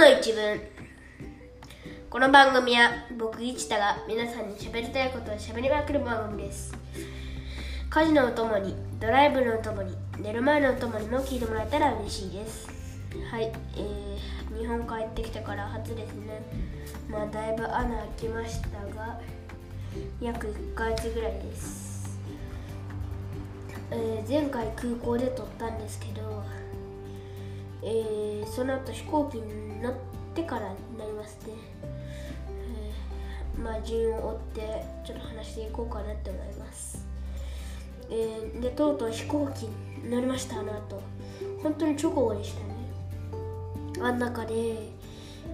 の一文。この番組は僕一太が皆さんに喋りたいことを喋りまくる番組です。家事のお供にドライブのお供に寝る前のお供にも聞いてもらえたら嬉しいです。はいえー、日本帰ってきてから初ですね。まあだいぶ穴開きましたが約1ヶ月ぐらいです、えー前回空港で撮ったんですけどえーその後飛行機に乗ってからになりますね、えーまあ順を追ってちょっと話していこうかなって思います、えーでとうとう飛行機に乗りましたあの後。本当に直後でしたね。あん中で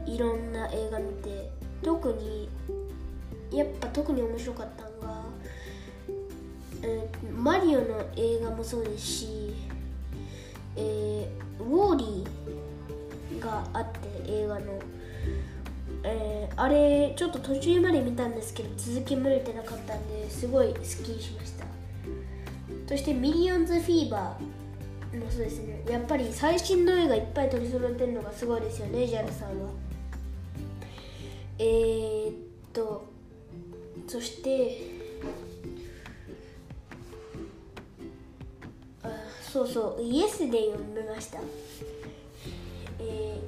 いろんな映画見て特にやっぱ特に面白かったのが、えーマリオの映画もそうですし、えーウォーリーがあって映画の、えーあれちょっと途中まで見たんですけど続き見れてなかったんですごいスッキリしました。そしてミリオンズフィーバーもそうですね。やっぱり最新の映画いっぱい取り揃えてるのがすごいですよね JAL さんは。えー、っとそしてそうそう。イエスデイを見ました。え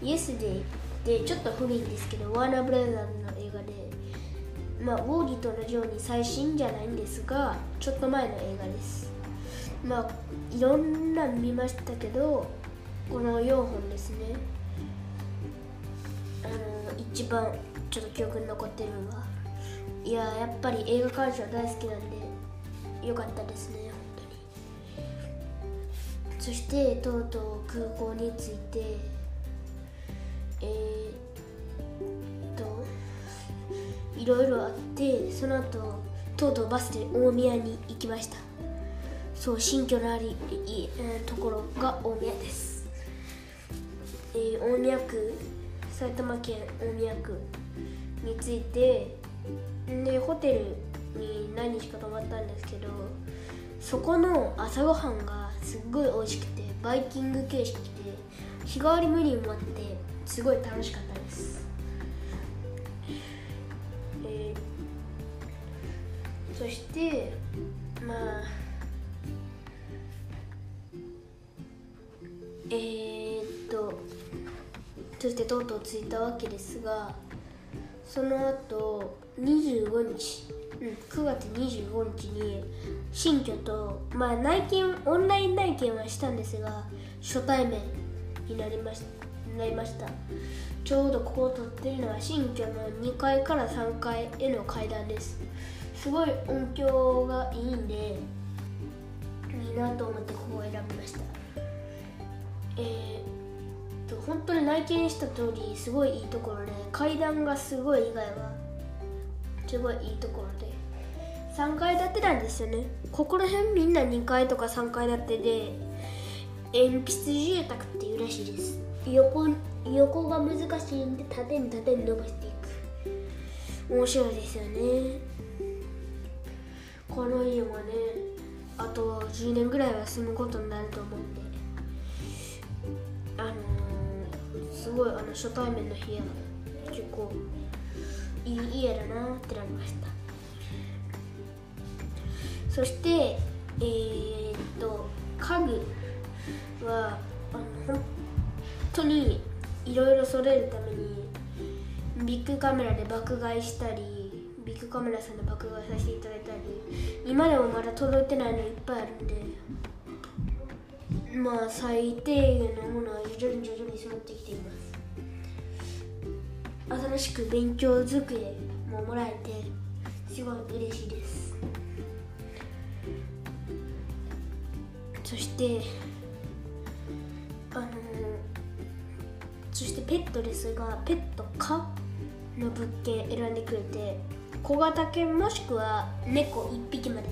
ー、イエスデイってちょっと古いんですけどワーナーブラザーズの映画でまあウォーリーと同じように最新じゃないんですがちょっと前の映画です。まあいろんな見ましたけどこの4本ですね。あの一番ちょっと記憶に残ってるのはいややっぱり映画鑑賞大好きなんでよかったですね。そしてとうとう空港に着いてえー、っといろいろあってその後とうとうバスで大宮に行きました。そう新居のありいえところが大宮です、えー大宮区埼玉県大宮区についてでホテルに何日か泊まったんですけどそこの朝ごはんがすっごい美味しくてバイキング形式で日替わりメニューもあってすごい楽しかったです、えーそしてまあえー、っとそしてとうとう着いたわけですがその後25日、うん、9月25日に新居と、まあ、内見オンライン内見はしたんですが初対面になりました。なりました。ちょうどここを撮ってるのは新居の2階から3階への階段です。すごい音響がいいんでいいなと思ってここを選びました。えー、と本当に内見した通りすごいいいところで階段がすごい以外はすごいいいところで。3階建てなんですよね。ここら辺みんな2階とか3階建てで鉛筆住宅っていうらしいです。横横が難しいんで縦に縦に伸ばしていく。面白いですよね。この家もねあと10年ぐらいは住むことになると思うんでごいあの初対面の部屋結構いい家だなってなりました。そしてえー、っと家具はあの本当にいろいろ揃えるためにビッグカメラで爆買いしたりビッグカメラさんで爆買いさせていただいたり今でもまだ届いてないのいっぱいあるんでまあ最低限のものは徐々に徐々に揃ってきています。新しく勉強机ももらえてすごい嬉しいです。そしてあのそしてペットですがペット可の物件選んでくれて小型犬もしくは猫1匹まで。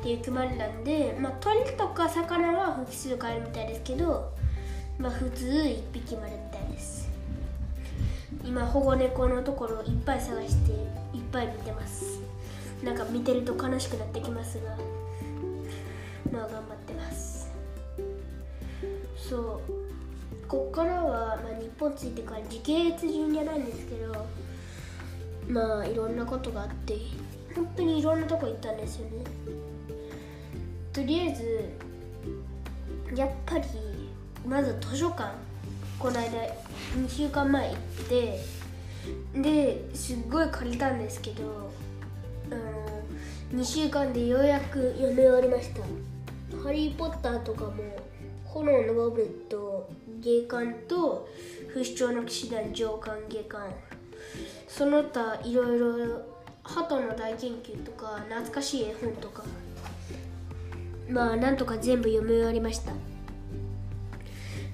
っていう決まりなんで、まあ、鳥とか魚は複数買えるみたいですけど、まあ、普通1匹までみたいです。今保護猫のところをいっぱい探していっぱい見てます。なんか見てると悲しくなってきますが。まあ頑張ってます。そう。こっからは、まあ、日本着いてから時系列順じゃないんですけどまあいろんなことがあって本当にいろんなとこ行ったんですよね。とりあえずやっぱりまず図書館。この間2週間前行ってですっごい借りたんですけどあの2週間でようやく読み終わりました「ハリー・ポッター」とかも「炎のゴブレット」「芸館」と「不死鳥の騎士団上官下巻」その他いろいろ鳩の大研究とか懐かしい絵本とか。まあなんとか全部読み終わりました。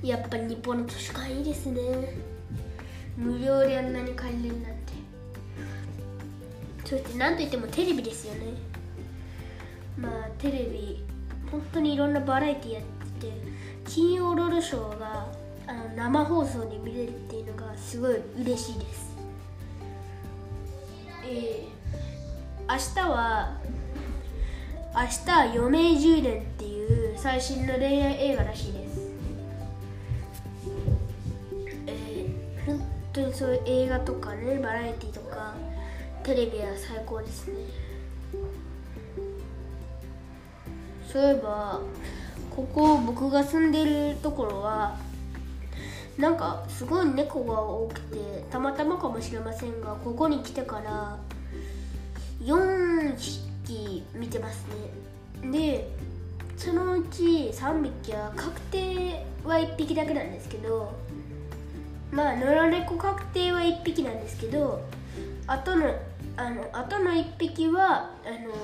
やっぱ日本の図書館いいですね。無料であんなに借りれるなんて。そして何といってもテレビですよね。まあテレビ本当にいろんなバラエティやってて金曜ロードショーがあの生放送で見れるっていうのがすごい嬉しいです。えー、明日は明日は余命10年っていう最新の恋愛映画らしいです。そういう映画とかねバラエティとかテレビは最高ですね。そういえばここ僕が住んでるところはなんかすごい猫が多くてたまたまかもしれませんがここに来てから4匹見てますね。でそのうち3匹は確定は1匹だけなんですけどまあ野良猫確定は1匹なんですけどあとのあのあとの1匹はあの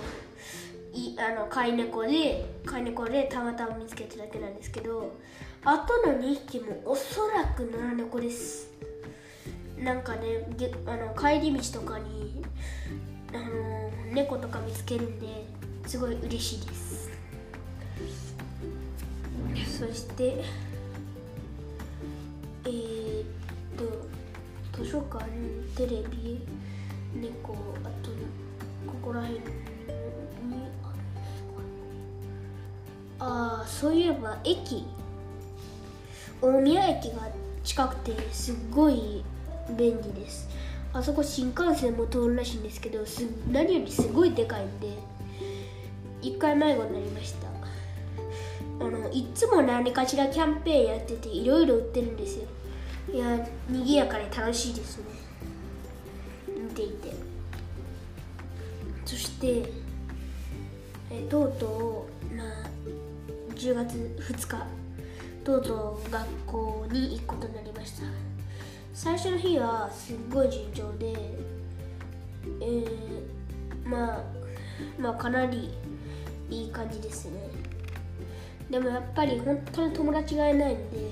いあの飼い猫で飼い猫でたまたま見つけただけなんですけどあとの2匹もおそらく野良猫です。なんかねあの帰り道とかにあの猫とか見つけるんですごい嬉しいです。そしてえー、と図書館テレビ猫あとここら辺にああそういえば駅大宮駅が近くてすっごい便利です。あそこ新幹線も通るらしいんですけどす何よりすごいでかいんで1回迷子になりました。あのいつも何かしらキャンペーンやってていろいろ売ってるんですよ。いや賑やかで楽しいですね。見ていて。そしてえとうとうまあ10月2日とうとう学校に行くことになりました。最初の日はすっごい順調でえー、まあまあかなりいい感じですね。でもやっぱり本当に友達がいないんで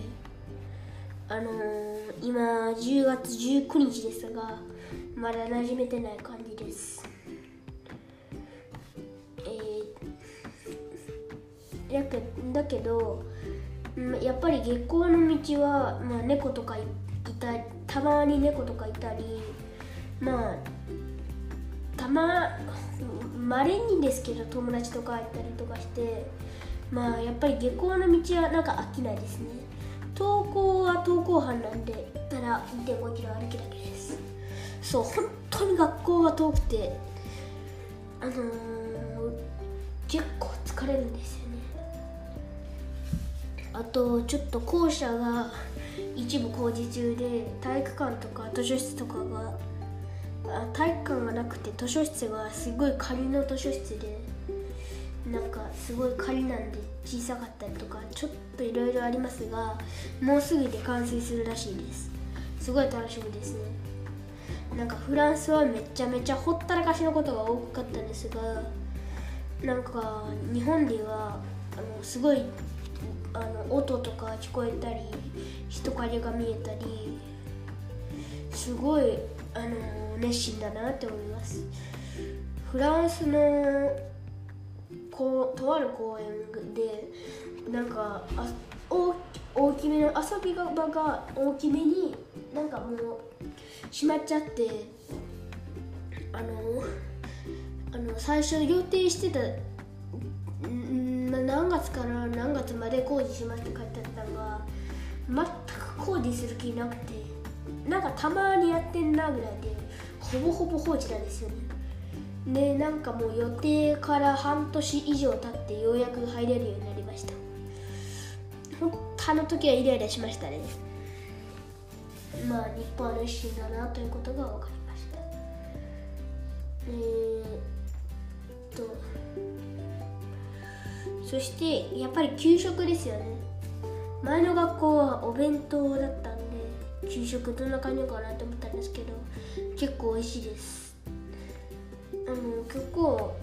あのー、今10月19日ですがまだ馴染めてない感じです。えー、やけだけどやっぱり月光の道は、まあ、猫とかいたたまに猫とかいたりまあたままれにですけど友達とかいたりとかしてまあやっぱり下校の道はなんか飽きないですね。登校は登校班なんでただ2.5キロ歩きだけです。そう本当に学校が遠くてあのー、結構疲れるんですよね。あとちょっと校舎が一部工事中で体育館とか図書室とかが体育館がなくて図書室がすごい仮の図書室でなんかすごい仮なんで小さかったりとかちょっといろいろありますがもうすぐで完成するらしいです。すごい楽しみですね。なんかフランスはめちゃめちゃほったらかしのことが多かったんですがなんか日本ではあのすごいあの音とか聞こえたり人影が見えたりすごいあの熱心だなって思います。フランスのこうとある公園でなんかあ大大きめの遊び場が大きめになんかもう閉まっちゃってあのあの最初予定してた何月から何月まで工事しますって書いてあったのが全く工事する気なくてなんかたまにやってんなぐらいでほぼほぼ放置なんですよね。でなんかもう予定から半年以上経ってようやく入れるようになりました。あの時はイライラしましたね。まあ日本の一心だなということが分かりました。えー、っとそしてやっぱり給食ですよね。前の学校はお弁当だったんで給食どんな感じかなと思ったんですけど結構美味しいです。あの結構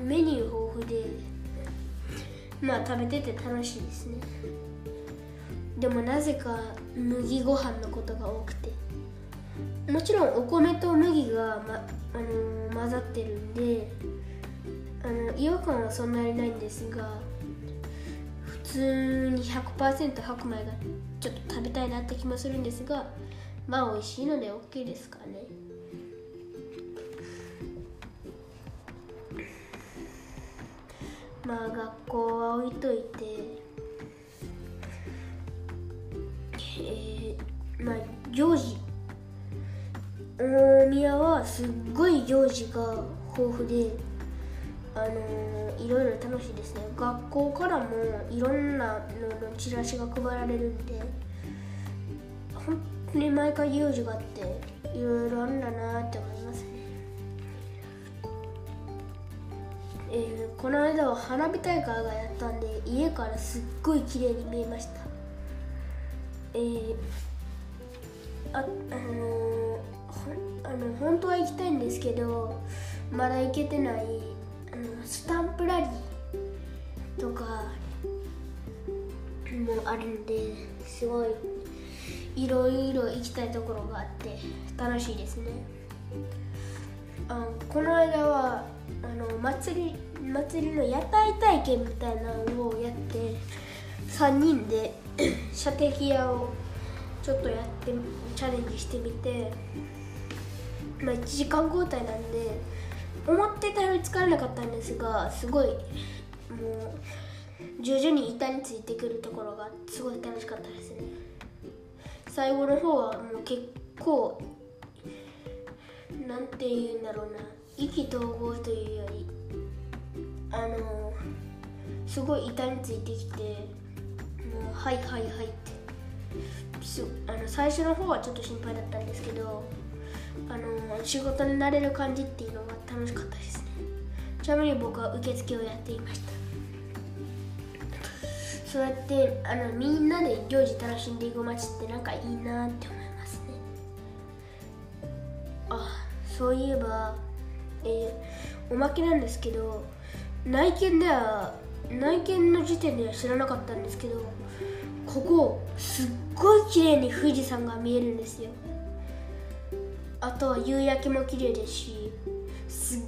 メニュー豊富でまあ食べてて楽しいですね。でもなぜか麦ご飯のことが多くて。もちろんお米と麦が、まあの混ざってるんであの違和感はそんなにないんですが普通に100%白米がちょっと食べたいなって気もするんですがまあ美味しいので OK ですかね。まあ学校は置いといてえー、まあ行事。大宮はすっごい行事が豊富であのー、いろいろ楽しいですね。学校からもいろんなののチラシが配られるんで本当に毎回行事があっていろいろあるんだなって思いますえー、この間は花火大会がやったんで家からすっごい綺麗に見えました。えー、ああのー、あの本当は行きたいんですけどまだ行けてないあのスタンプラリーとかもあるんですごいいろいろ行きたいところがあって楽しいですね。あこの間はあの祭り祭りの屋台体験みたいなのをやって3人で射的屋をちょっとやってチャレンジしてみて、まあ、1時間交代なんで思ってたより疲れなかったんですがすごいもう徐々に板についてくるところがすごい楽しかったですね。最後の方はもう結構なんて言うんだろうな。意気投合というよりあのすごい板についてきてもうはいはいはいって。あの最初の方はちょっと心配だったんですけどあの仕事になれる感じっていうのが楽しかったですね。ちなみに僕は受付をやっていました。そうやってあのみんなで行事楽しんでいく街ってなんかいいなって思いますそういえばえー、おまけなんですけど内見では内見の時点では知らなかったんですけどここすっごい綺麗に富士山が見えるんですよ。あとは夕焼けも綺麗ですしすっ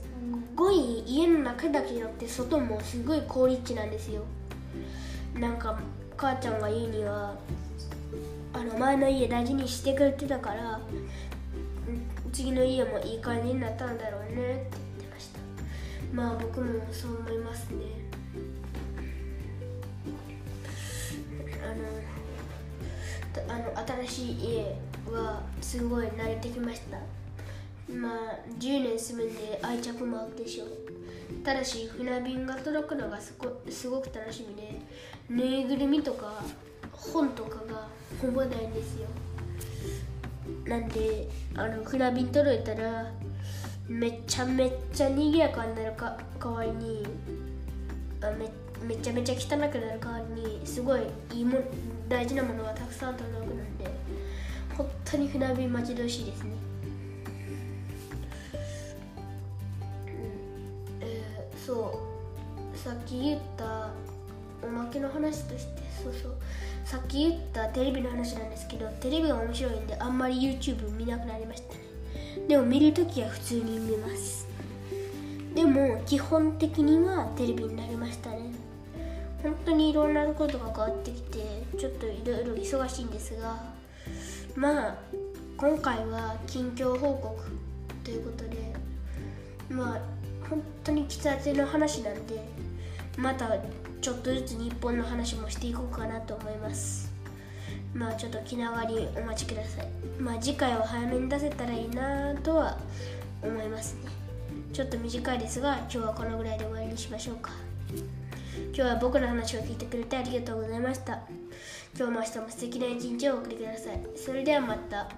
ごい家の中だけじゃなくて外もすごい好立地なんですよ。なんか母ちゃんが言うにはあの前の家大事にしてくれてたから次の家もいい感じになったんだろうねって言ってました。まあ僕もそう思いますね。あのあの新しい家はすごい慣れてきました。まあ10年住むんで愛着もあるでしょう。ただし船便が届くのがすごすごく楽しみでぬいぐるみとか本とかがほぼないんですよ。なんであの船便届いたらめちゃめちゃ賑やかになるか代わりにあめめちゃめちゃ汚くなる代わりにすごいいいも大事なものがたくさん届くなんで本当に船便待ち遠しいですね、うん。えー、そう。さっき言ったおまけの話としてそうそうさっき言ったテレビの話なんですけどテレビが面白いんであんまり YouTube 見なくなりましたね。でも見るときは普通に見ます。でも基本的にはテレビになりましたね。本当にいろんなことが変わってきてちょっといろいろ忙しいんですがまあ今回は近況報告ということでまあ本当に喫茶店の話なんでまたちょっとずつ日本の話もしていこうかなと思います。まあちょっと気長にお待ちください。まあ次回は早めに出せたらいいなとは思いますね。ちょっと短いですが今日はこのぐらいで終わりにしましょうか。今日は僕の話を聞いてくれてありがとうございました。今日も明日も素敵な一日をお送りください。それではまた。